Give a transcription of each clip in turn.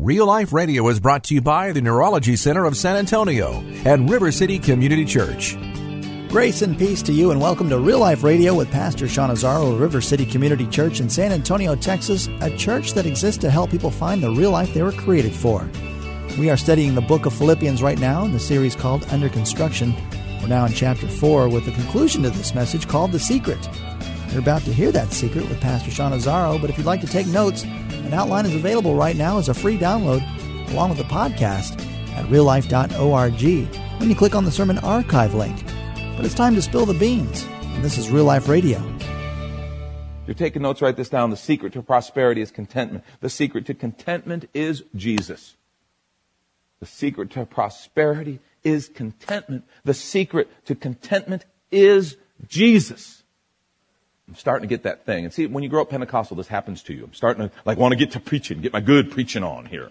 Real Life Radio is brought to you by the Neurology Center of San Antonio and River City Community Church. Grace and peace to you, and welcome to Real Life Radio with Pastor Sean Azzaro of River City Community Church in San Antonio, Texas, a church that exists to help people find the real life they were created for. We are studying the book of Philippians right now in the series called Under Construction. We're now in chapter 4 with the conclusion to this message called The Secret. You're about to hear that secret with Pastor Sean Azzaro, but if you'd like to take notes, an outline is available right now as a free download along with the podcast at reallife.org when you click on the sermon archive link. But it's time to spill the beans, and this is Real Life Radio. You're taking notes, write this down. The secret to prosperity is contentment. The secret to contentment is Jesus. The secret to prosperity is contentment. The secret to contentment is Jesus. I'm starting to get that thing. And see, when you grow up Pentecostal, this happens to you. I'm starting to like want to get to preaching, get my good preaching on here.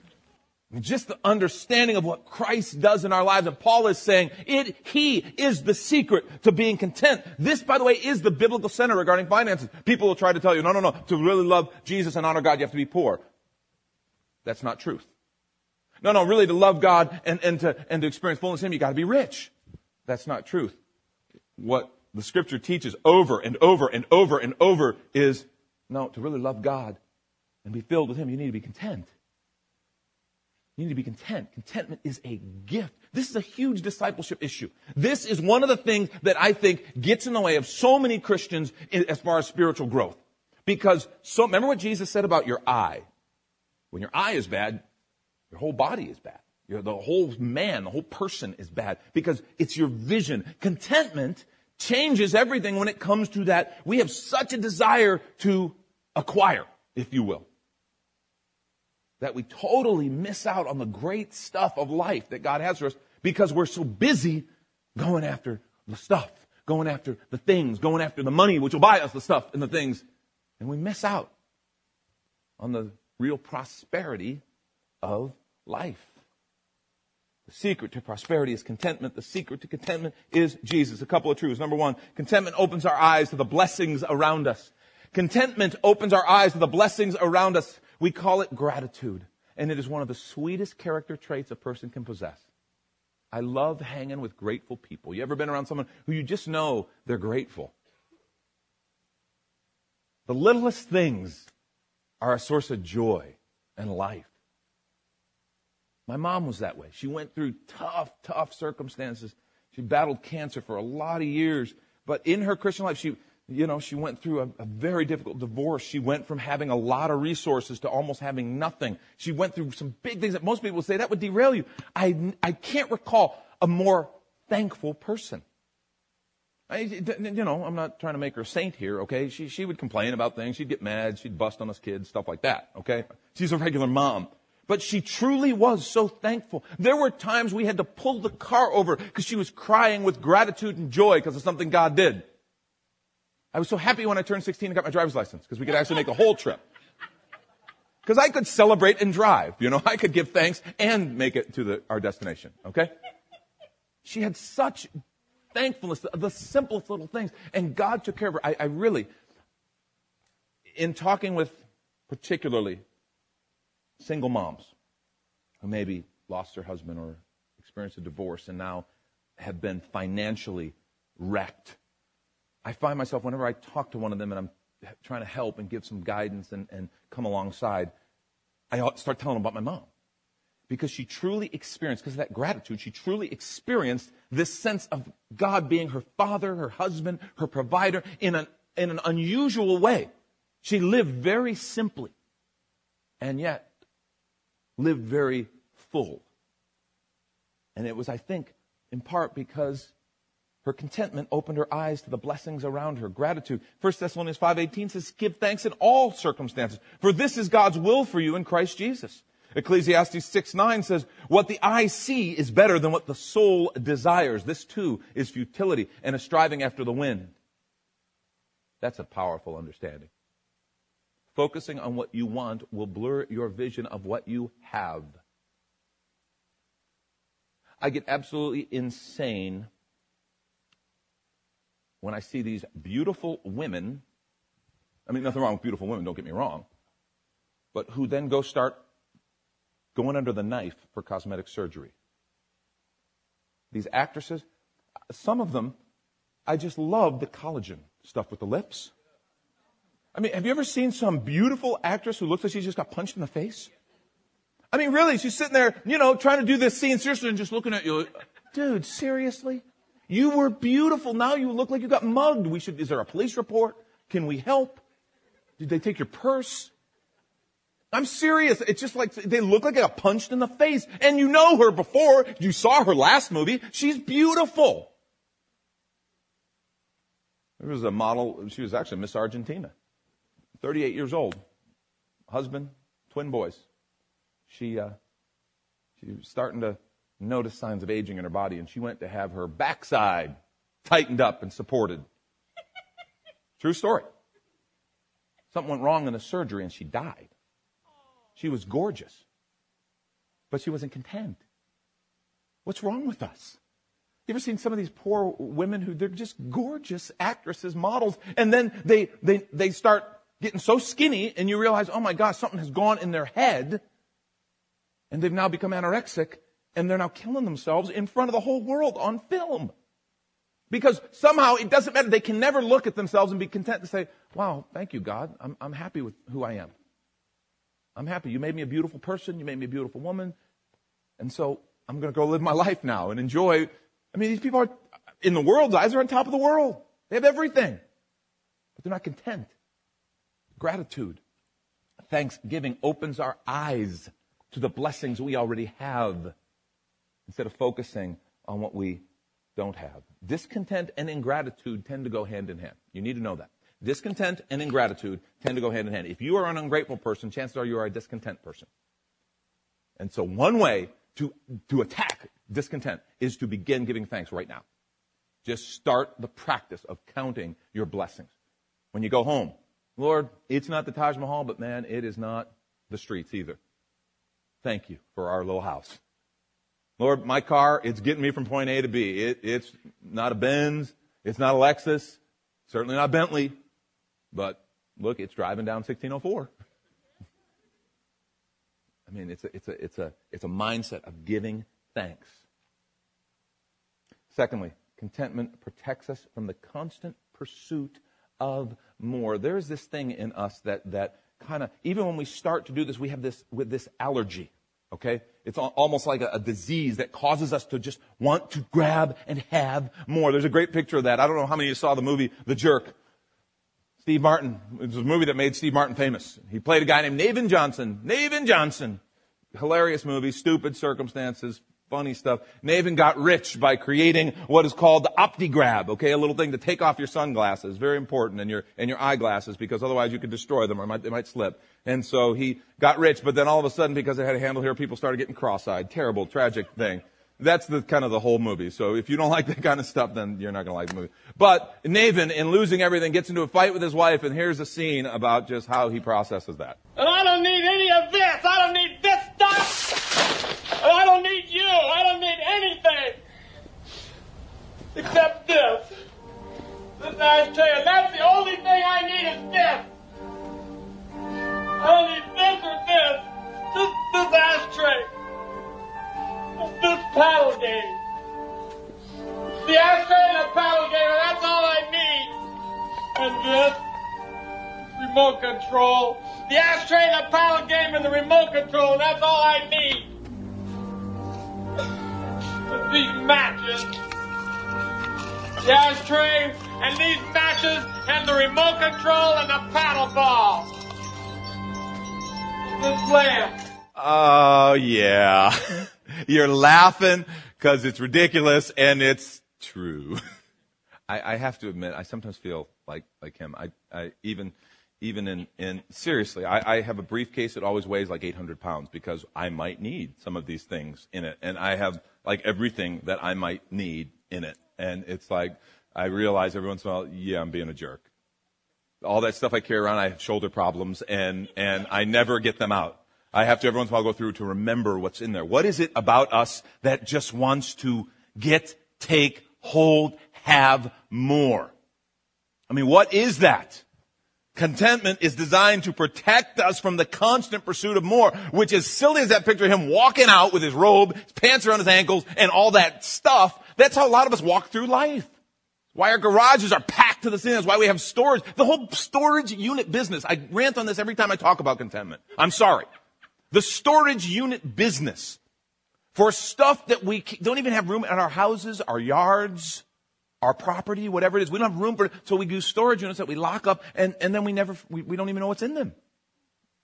Just the understanding of what Christ does in our lives. And Paul is saying it, he is the secret to being content. This, by the way, is the biblical center regarding finances. People will try to tell you, no, no, no, to really love Jesus and honor God, you have to be poor. That's not truth. No, no, really to love God and, and to, and to experience fullness in Him, you gotta be rich. That's not truth. What the scripture teaches over and over and over and over is, no, to really love God and be filled with Him, you need to be content. You need to be content. Contentment is a gift. This is a huge discipleship issue. This is one of the things that I think gets in the way of so many Christians as far as spiritual growth. Because so, remember what Jesus said about your eye. When your eye is bad, your whole body is bad. The whole man, the whole person is bad because it's your vision. Contentment changes everything when it comes to that. We have such a desire to acquire, if you will, that we totally miss out on the great stuff of life that God has for us because we're so busy going after the stuff, going after the things, going after the money which will buy us the stuff and the things. And we miss out on the real prosperity of life. The secret to prosperity is contentment. The secret to contentment is Jesus. A couple of truths. Number one, contentment opens our eyes to the blessings around us. Contentment opens our eyes to the blessings around us. We call it gratitude. And it is one of the sweetest character traits a person can possess. I love hanging with grateful people. You ever been around someone who you just know they're grateful? The littlest things are a source of joy and life. My mom was that way. She went through tough, tough circumstances. She battled cancer for a lot of years. But in her Christian life, she, you know, she went through a, a, very difficult divorce. She went from having a lot of resources to almost having nothing. She went through some big things that most people would say that would derail you. I, I can't recall a more thankful person. I, you know, I'm not trying to make her a saint here, okay? She, she would complain about things. She'd get mad. She'd bust on us kids, stuff like that, okay? She's a regular mom. But she truly was so thankful. There were times we had to pull the car over because she was crying with gratitude and joy because of something God did. I was so happy when I turned 16 and got my driver's license because we could actually make a whole trip. Because I could celebrate and drive. You know, I could give thanks and make it to the, our destination. Okay? She had such thankfulness, the simplest little things. And God took care of her. I, I really, in talking with particularly single moms who maybe lost their husband or experienced a divorce and now have been financially wrecked. I find myself whenever I talk to one of them and I'm trying to help and give some guidance and, and come alongside, I start telling them about my mom. Because she truly experienced, because of that gratitude, she truly experienced this sense of God being her father, her husband, her provider in an, in an unusual way. She lived very simply. And yet, lived very full. And it was, I think, in part because her contentment opened her eyes to the blessings around her. Gratitude. 1 Thessalonians 5.18 says, give thanks in all circumstances, for this is God's will for you in Christ Jesus. Ecclesiastes 6 9 says, What the eye see is better than what the soul desires. This too is futility and a striving after the wind. That's a powerful understanding. Focusing on what you want will blur your vision of what you have. I get absolutely insane when I see these beautiful women. I mean, nothing wrong with beautiful women, don't get me wrong. But who then go start going under the knife for cosmetic surgery. These actresses, some of them, I just love the collagen stuff with the lips. I mean, have you ever seen some beautiful actress who looks like she just got punched in the face? I mean, really, she's sitting there, you know, trying to do this scene seriously and just looking at you. Dude, seriously? You were beautiful. Now you look like you got mugged. We should, is there a police report? Can we help? Did they take your purse? I'm serious. It's just like they look like they got punched in the face. And you know her before. You saw her last movie. She's beautiful. There was a model. She was actually Miss Argentina. 38 years old. Husband, twin boys. She, uh, she was starting to notice signs of aging in her body, and she went to have her backside tightened up and supported. True story. Something went wrong in the surgery, and she died. She was gorgeous, but she wasn't content. What's wrong with us? You ever seen some of these poor women who they're just gorgeous actresses, models, and then they, they, they start getting so skinny and you realize, oh my gosh, something has gone in their head and they've now become anorexic and they're now killing themselves in front of the whole world on film. Because somehow it doesn't matter. They can never look at themselves and be content to say, wow, thank you, God. I'm, I'm happy with who I am. I'm happy. You made me a beautiful person. You made me a beautiful woman. And so I'm going to go live my life now and enjoy. I mean, these people are, in the world's eyes, are on top of the world. They have everything. But they're not content. Gratitude. Thanksgiving opens our eyes to the blessings we already have instead of focusing on what we don't have. Discontent and ingratitude tend to go hand in hand. You need to know that. Discontent and ingratitude tend to go hand in hand. If you are an ungrateful person, chances are you are a discontent person. And so one way to, to attack discontent is to begin giving thanks right now. Just start the practice of counting your blessings. When you go home, Lord, it's not the Taj Mahal, but man, it is not the streets either. Thank you for our little house. Lord, my car, it's getting me from point A to B. It, it's not a Benz. It's not a Lexus. Certainly not Bentley. But look, it's driving down 1604. I mean, it's a, it's a, it's a, it's a mindset of giving thanks. Secondly, contentment protects us from the constant pursuit of more. There's this thing in us that, that kind of, even when we start to do this, we have this, with this allergy. Okay? It's almost like a, a, disease that causes us to just want to grab and have more. There's a great picture of that. I don't know how many of you saw the movie The Jerk. Steve Martin. It was a movie that made Steve Martin famous. He played a guy named Navin Johnson. Navin Johnson. Hilarious movie, stupid circumstances, funny stuff. Navin got rich by creating what is called the OptiGrab, okay? A little thing to take off your sunglasses. Very important and your, and your eyeglasses because otherwise you could destroy them or might, they might slip. And so he got rich, but then all of a sudden because it had a handle here, people started getting cross-eyed. Terrible, tragic thing. That's the kind of the whole movie. So if you don't like that kind of stuff, then you're not going to like the movie. But Navin, in losing everything, gets into a fight with his wife, and here's a scene about just how he processes that. I don't need any of this. I don't need this stuff. And I don't need you. I don't need anything except this. This ashtray, and that's the only thing I need is this. I don't need this or this. Just this ashtray this paddle game. The ashtray and the paddle game, and that's all I need. And this remote control. The ashtray and the paddle game and the remote control, that's all I need. Matches, the ashtray and these matches and the remote control and the paddle ball. This lamp. Oh, yeah. You're laughing because it's ridiculous and it's true. I, I, have to admit, I sometimes feel like, like him. I, I even, even in, in seriously, I, I have a briefcase that always weighs like 800 pounds because I might need some of these things in it. And I have like everything that I might need in it. And it's like, I realize every once in a while, yeah, I'm being a jerk. All that stuff I carry around, I have shoulder problems and, and I never get them out. I have to every once in a while go through to remember what's in there. What is it about us that just wants to get, take, hold, have more? I mean, what is that? Contentment is designed to protect us from the constant pursuit of more, which as silly as that picture of him walking out with his robe, his pants around his ankles, and all that stuff, that's how a lot of us walk through life. Why our garages are packed to the ceiling. Why we have storage. The whole storage unit business. I rant on this every time I talk about contentment. I'm sorry. The storage unit business for stuff that we don't even have room in our houses, our yards, our property, whatever it is. We don't have room for so we do storage units that we lock up, and, and then we never, we, we don't even know what's in them.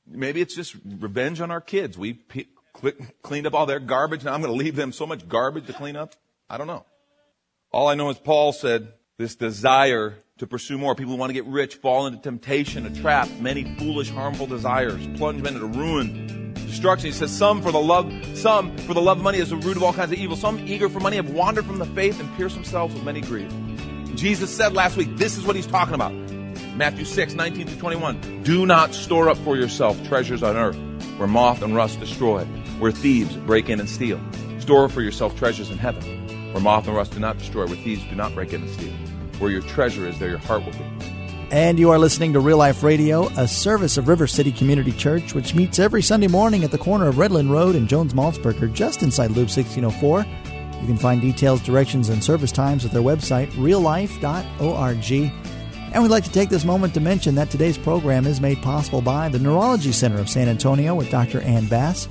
Maybe it's just revenge on our kids. We p- cleaned up all their garbage. Now I'm going to leave them so much garbage to clean up. I don't know. All I know is Paul said this desire to pursue more. People who want to get rich fall into temptation, a trap, many foolish, harmful desires, plunge men into ruin, destruction. He says, some for the love, some for the love of money is the root of all kinds of evil. Some eager for money have wandered from the faith and pierced themselves with many griefs. Jesus said last week, this is what he's talking about. Matthew 6, 19 to 21. Do not store up for yourself treasures on earth where moth and rust destroy, where thieves break in and steal. Store for yourself treasures in heaven where moth and rust do not destroy, where thieves do not break in and steal. Where your treasure is, there your heart will be. And you are listening to Real Life Radio, a service of River City Community Church, which meets every Sunday morning at the corner of Redland Road and Jones Maltsberger, just inside Loop 1604. You can find details, directions, and service times at their website, reallife.org. And we'd like to take this moment to mention that today's program is made possible by the Neurology Center of San Antonio with Dr. Ann Bass.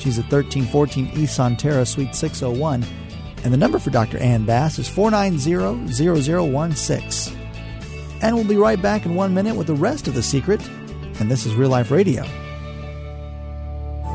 She's at 1314 East Sonterra, Suite 601. And the number for Dr. Ann Bass is 490 0016. And we'll be right back in one minute with the rest of the secret. And this is Real Life Radio.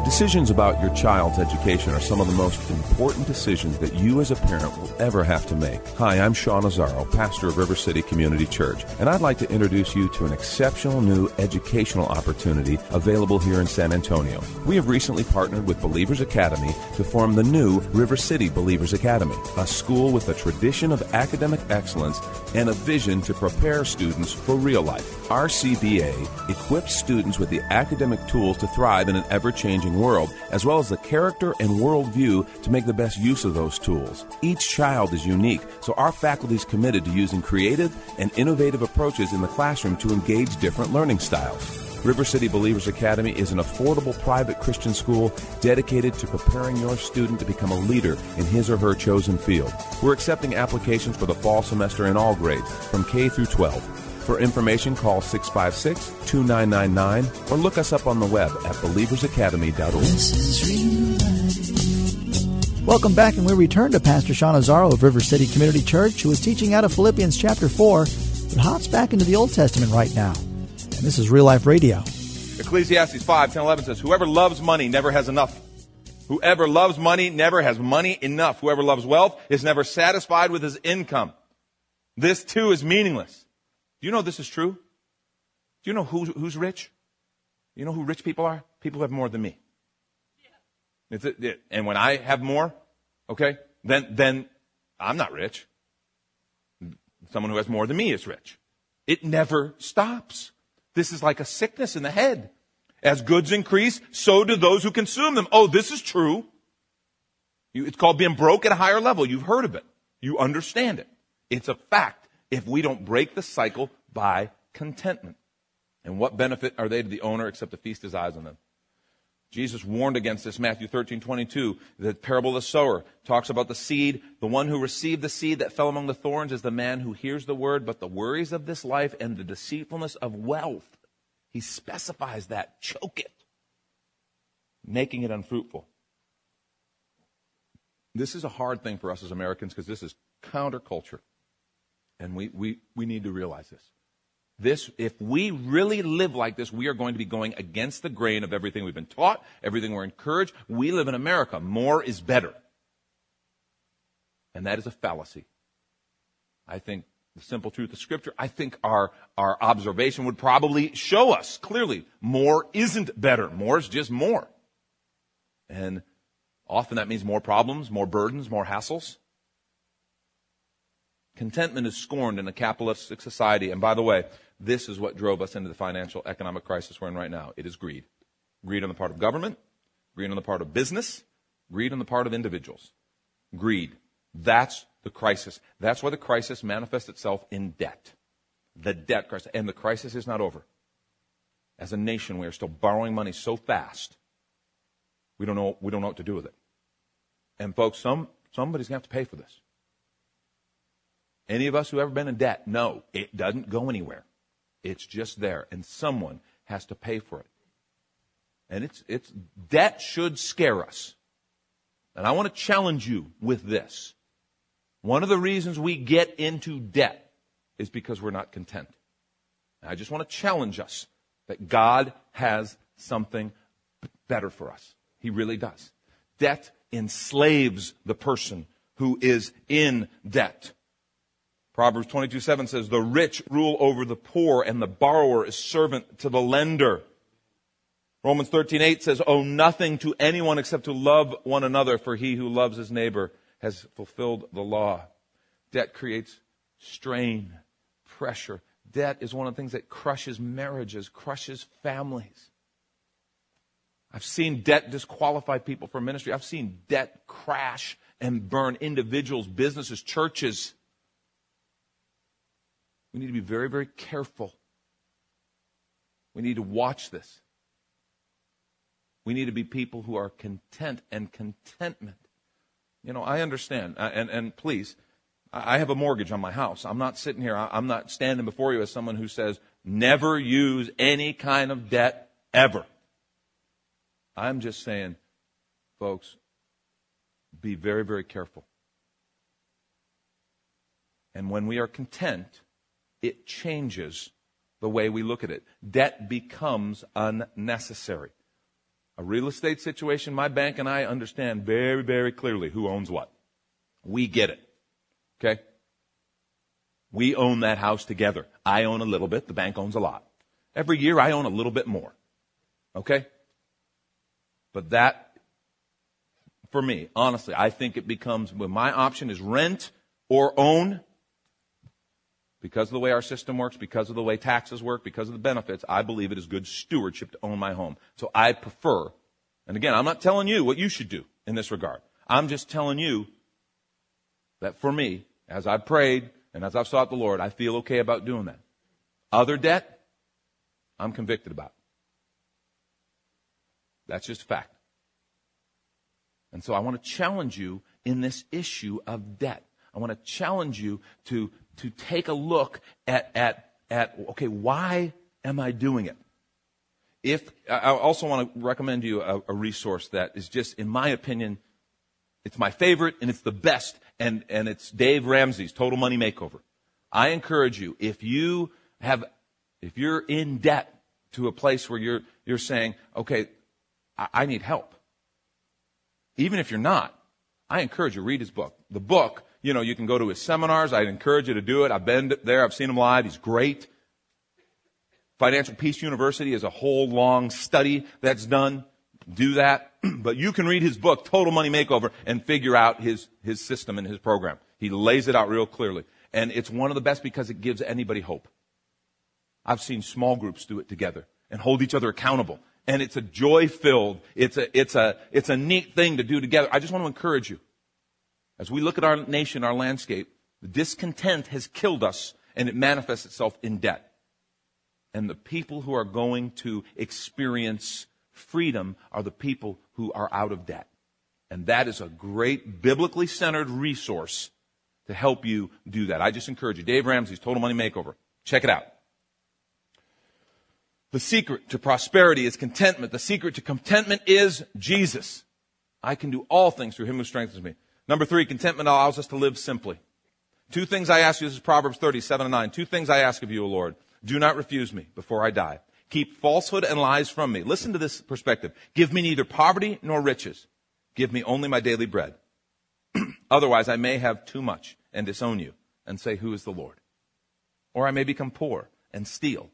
Decisions about your child's education are some of the most important decisions that you as a parent will ever have to make. Hi, I'm Sean Azzaro, pastor of River City Community Church, and I'd like to introduce you to an exceptional new educational opportunity available here in San Antonio. We have recently partnered with Believers Academy to form the new River City Believers Academy, a school with a tradition of academic excellence and a vision to prepare students for real life. RCBA equips students with the academic tools to thrive in an ever changing world, as well as the character and worldview to make the best use of those tools. Each child is unique, so our faculty is committed to using creative and innovative approaches in the classroom to engage different learning styles. River City Believers Academy is an affordable private Christian school dedicated to preparing your student to become a leader in his or her chosen field. We're accepting applications for the fall semester in all grades, from K through 12. For information, call 656 2999 or look us up on the web at believersacademy.org. Welcome back, and we return to Pastor Sean Azzaro of River City Community Church, who is teaching out of Philippians chapter 4, but hops back into the Old Testament right now. And this is Real Life Radio. Ecclesiastes 5, 10, 11 says, Whoever loves money never has enough. Whoever loves money never has money enough. Whoever loves wealth is never satisfied with his income. This too is meaningless. Do you know this is true? Do you know who's, who's rich? You know who rich people are? People who have more than me. Yeah. It, and when I have more, okay, then, then I'm not rich. Someone who has more than me is rich. It never stops. This is like a sickness in the head. As goods increase, so do those who consume them. Oh, this is true. It's called being broke at a higher level. You've heard of it. You understand it. It's a fact if we don't break the cycle by contentment. And what benefit are they to the owner except to feast his eyes on them? Jesus warned against this, Matthew 13, 22. The parable of the sower talks about the seed. The one who received the seed that fell among the thorns is the man who hears the word, but the worries of this life and the deceitfulness of wealth, he specifies that, choke it, making it unfruitful. This is a hard thing for us as Americans because this is counterculture. And we, we, we need to realize this. This, if we really live like this, we are going to be going against the grain of everything we've been taught, everything we're encouraged. We live in America. More is better. And that is a fallacy. I think the simple truth of Scripture, I think our, our observation would probably show us clearly more isn't better. More is just more. And often that means more problems, more burdens, more hassles. Contentment is scorned in a capitalistic society. And by the way, this is what drove us into the financial economic crisis we're in right now. It is greed. Greed on the part of government, greed on the part of business, greed on the part of individuals. Greed. That's the crisis. That's why the crisis manifests itself in debt. The debt crisis. And the crisis is not over. As a nation, we are still borrowing money so fast, we don't know, we don't know what to do with it. And folks, some, somebody's going to have to pay for this. Any of us who ever been in debt know it doesn't go anywhere. It's just there, and someone has to pay for it. And it's, it's, debt should scare us. And I want to challenge you with this. One of the reasons we get into debt is because we're not content. And I just want to challenge us that God has something better for us. He really does. Debt enslaves the person who is in debt. Proverbs 22 7 says, The rich rule over the poor, and the borrower is servant to the lender. Romans 13 8 says, Owe nothing to anyone except to love one another, for he who loves his neighbor has fulfilled the law. Debt creates strain, pressure. Debt is one of the things that crushes marriages, crushes families. I've seen debt disqualify people from ministry. I've seen debt crash and burn individuals, businesses, churches. We need to be very, very careful. We need to watch this. We need to be people who are content and contentment. You know, I understand, uh, and, and please, I have a mortgage on my house. I'm not sitting here, I'm not standing before you as someone who says, never use any kind of debt ever. I'm just saying, folks, be very, very careful. And when we are content, it changes the way we look at it. Debt becomes unnecessary. A real estate situation, my bank and I understand very, very clearly who owns what. We get it. Okay? We own that house together. I own a little bit, the bank owns a lot. Every year I own a little bit more. Okay? But that, for me, honestly, I think it becomes, when my option is rent or own, because of the way our system works, because of the way taxes work, because of the benefits, I believe it is good stewardship to own my home. So I prefer, and again, I'm not telling you what you should do in this regard. I'm just telling you that for me, as I've prayed and as I've sought the Lord, I feel okay about doing that. Other debt, I'm convicted about. That's just fact. And so I want to challenge you in this issue of debt. I want to challenge you to to take a look at, at, at okay, why am I doing it? If, I also want to recommend you a, a resource that is just, in my opinion, it's my favorite and it's the best, and, and it's Dave Ramsey's Total Money Makeover. I encourage you, if you have, if you're in debt to a place where you're, you're saying, okay, I, I need help. Even if you're not, I encourage you, read his book. The book you know, you can go to his seminars. I'd encourage you to do it. I've been there. I've seen him live. He's great. Financial Peace University is a whole long study that's done. Do that. but you can read his book, Total Money Makeover, and figure out his, his system and his program. He lays it out real clearly. And it's one of the best because it gives anybody hope. I've seen small groups do it together and hold each other accountable. And it's a joy filled, it's a, it's a, it's a neat thing to do together. I just want to encourage you. As we look at our nation, our landscape, the discontent has killed us and it manifests itself in debt. And the people who are going to experience freedom are the people who are out of debt. And that is a great biblically centered resource to help you do that. I just encourage you. Dave Ramsey's Total Money Makeover. Check it out. The secret to prosperity is contentment. The secret to contentment is Jesus. I can do all things through him who strengthens me. Number three, contentment allows us to live simply. Two things I ask you, this is Proverbs 37 and 9. Two things I ask of you, O Lord. Do not refuse me before I die. Keep falsehood and lies from me. Listen to this perspective. Give me neither poverty nor riches. Give me only my daily bread. Otherwise, I may have too much and disown you and say, Who is the Lord? or I may become poor and steal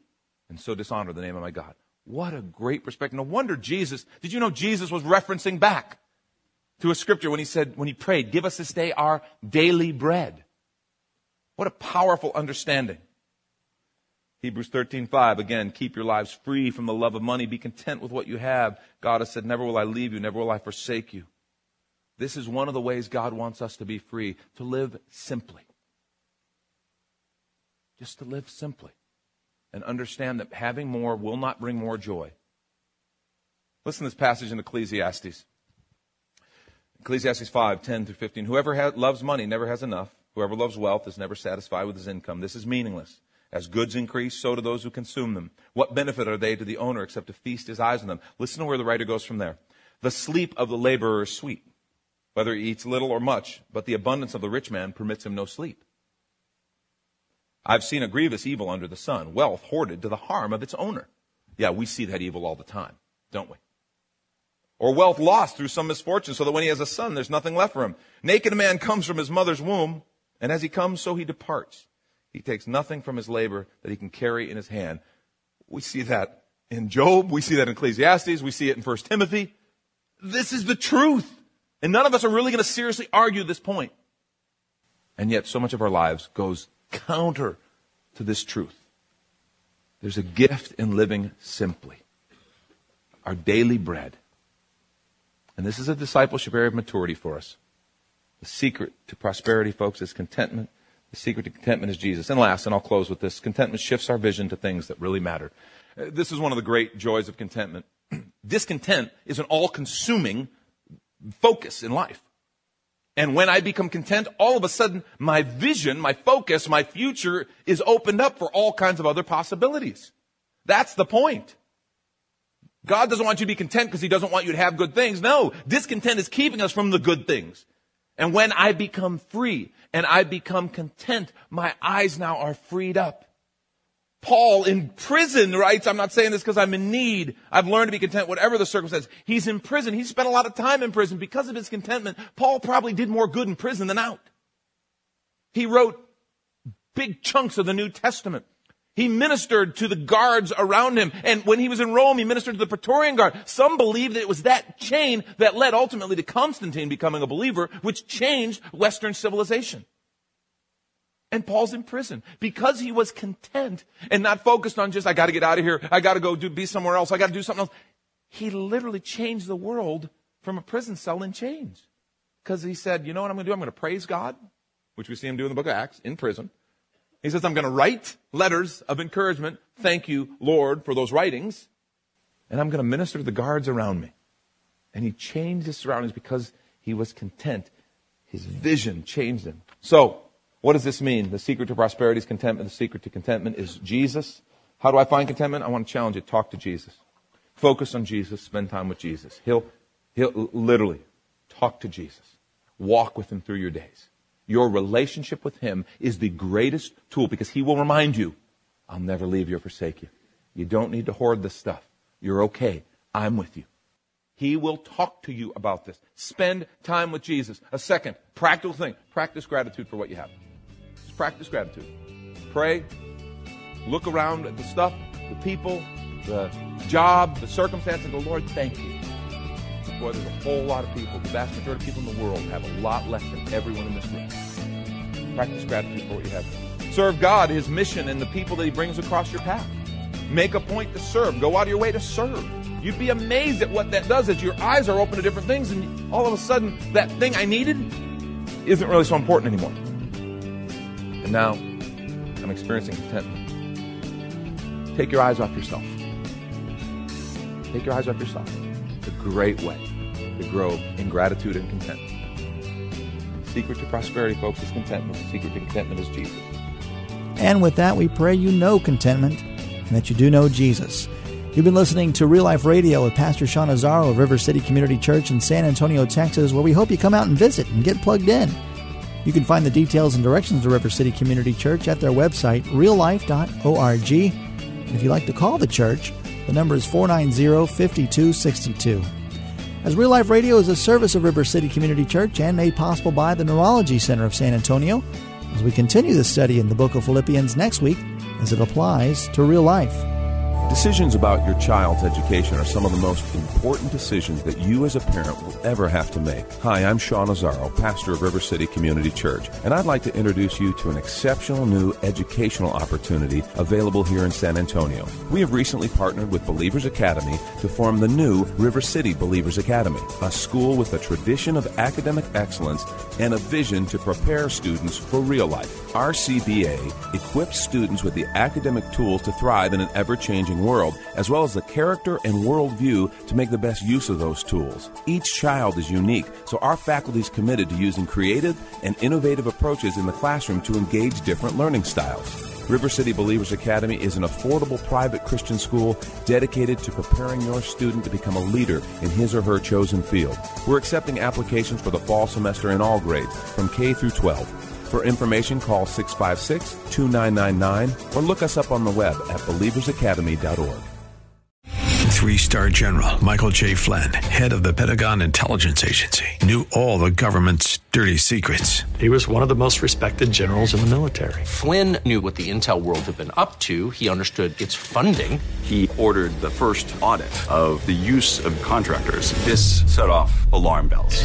and so dishonor the name of my God. What a great perspective. No wonder Jesus, did you know Jesus was referencing back to a scripture when he said, when he prayed, give us this day our daily bread. What a powerful understanding. Hebrews 13:5 again keep your lives free from the love of money. Be content with what you have. God has said never will I leave you never will I forsake you. This is one of the ways God wants us to be free to live simply. Just to live simply and understand that having more will not bring more joy. Listen to this passage in Ecclesiastes Ecclesiastes 5, 10 through 15. Whoever ha- loves money never has enough. Whoever loves wealth is never satisfied with his income. This is meaningless. As goods increase, so do those who consume them. What benefit are they to the owner except to feast his eyes on them? Listen to where the writer goes from there. The sleep of the laborer is sweet, whether he eats little or much, but the abundance of the rich man permits him no sleep. I've seen a grievous evil under the sun, wealth hoarded to the harm of its owner. Yeah, we see that evil all the time, don't we? Or wealth lost through some misfortune, so that when he has a son, there's nothing left for him. Naked a man comes from his mother's womb, and as he comes, so he departs. He takes nothing from his labor that he can carry in his hand. We see that in Job. We see that in Ecclesiastes. We see it in 1 Timothy. This is the truth. And none of us are really going to seriously argue this point. And yet, so much of our lives goes counter to this truth. There's a gift in living simply. Our daily bread. And this is a discipleship area of maturity for us. The secret to prosperity, folks, is contentment the secret to contentment is Jesus. And last, and I'll close with this contentment shifts our vision to things that really matter. Uh, this is one of the great joys of contentment. Discontent is an all consuming focus in life. And when I become content, all of a sudden my vision, my focus, my future is opened up for all kinds of other possibilities. That's the point. God doesn't want you to be content because he doesn't want you to have good things. No, discontent is keeping us from the good things. And when I become free and I become content, my eyes now are freed up. Paul in prison writes, I'm not saying this because I'm in need. I've learned to be content, whatever the circumstance. He's in prison. He spent a lot of time in prison because of his contentment. Paul probably did more good in prison than out. He wrote big chunks of the New Testament. He ministered to the guards around him. And when he was in Rome, he ministered to the Praetorian Guard. Some believe that it was that chain that led ultimately to Constantine becoming a believer, which changed Western civilization. And Paul's in prison because he was content and not focused on just, I gotta get out of here. I gotta go do, be somewhere else. I gotta do something else. He literally changed the world from a prison cell in chains. Because he said, you know what I'm gonna do? I'm gonna praise God, which we see him do in the book of Acts, in prison. He says, I'm going to write letters of encouragement. Thank you, Lord, for those writings. And I'm going to minister to the guards around me. And he changed his surroundings because he was content. His vision changed him. So, what does this mean? The secret to prosperity is contentment. The secret to contentment is Jesus. How do I find contentment? I want to challenge you. Talk to Jesus. Focus on Jesus. Spend time with Jesus. He'll, he'll literally talk to Jesus. Walk with him through your days. Your relationship with Him is the greatest tool because He will remind you, I'll never leave you or forsake you. You don't need to hoard this stuff. You're okay. I'm with you. He will talk to you about this. Spend time with Jesus. A second, practical thing. Practice gratitude for what you have. Just practice gratitude. Pray. Look around at the stuff, the people, the job, the circumstance, and Lord, thank you. Boy, there's a whole lot of people, the vast majority of people in the world have a lot less than everyone in this room. Practice gratitude for what you have. Serve God, His mission, and the people that He brings across your path. Make a point to serve. Go out of your way to serve. You'd be amazed at what that does as your eyes are open to different things, and all of a sudden, that thing I needed isn't really so important anymore. And now, I'm experiencing contentment. Take your eyes off yourself. Take your eyes off yourself. It's a great way to grow in gratitude and contentment. The secret to prosperity, folks, is contentment. The secret to contentment is Jesus. And with that, we pray you know contentment and that you do know Jesus. You've been listening to Real Life Radio with Pastor Sean Azzaro of River City Community Church in San Antonio, Texas, where we hope you come out and visit and get plugged in. You can find the details and directions to River City Community Church at their website, reallife.org. And if you'd like to call the church, the number is 490 5262. As Real Life Radio is a service of River City Community Church and made possible by the Neurology Center of San Antonio, as we continue the study in the book of Philippians next week as it applies to real life. Decisions about your child's education are some of the most important decisions that you as a parent will ever have to make. Hi, I'm Sean Azzaro, pastor of River City Community Church, and I'd like to introduce you to an exceptional new educational opportunity available here in San Antonio. We have recently partnered with Believers Academy to form the new River City Believers Academy, a school with a tradition of academic excellence and a vision to prepare students for real life. RCBA equips students with the academic tools to thrive in an ever changing world, as well as the character and worldview to make the best use of those tools. Each child is unique, so our faculty is committed to using creative and innovative approaches in the classroom to engage different learning styles. River City Believers Academy is an affordable private Christian school dedicated to preparing your student to become a leader in his or her chosen field. We're accepting applications for the fall semester in all grades, from K through 12. For information, call 656 2999 or look us up on the web at believersacademy.org. Three star general Michael J. Flynn, head of the Pentagon Intelligence Agency, knew all the government's dirty secrets. He was one of the most respected generals in the military. Flynn knew what the intel world had been up to. He understood its funding. He ordered the first audit of the use of contractors. This set off alarm bells.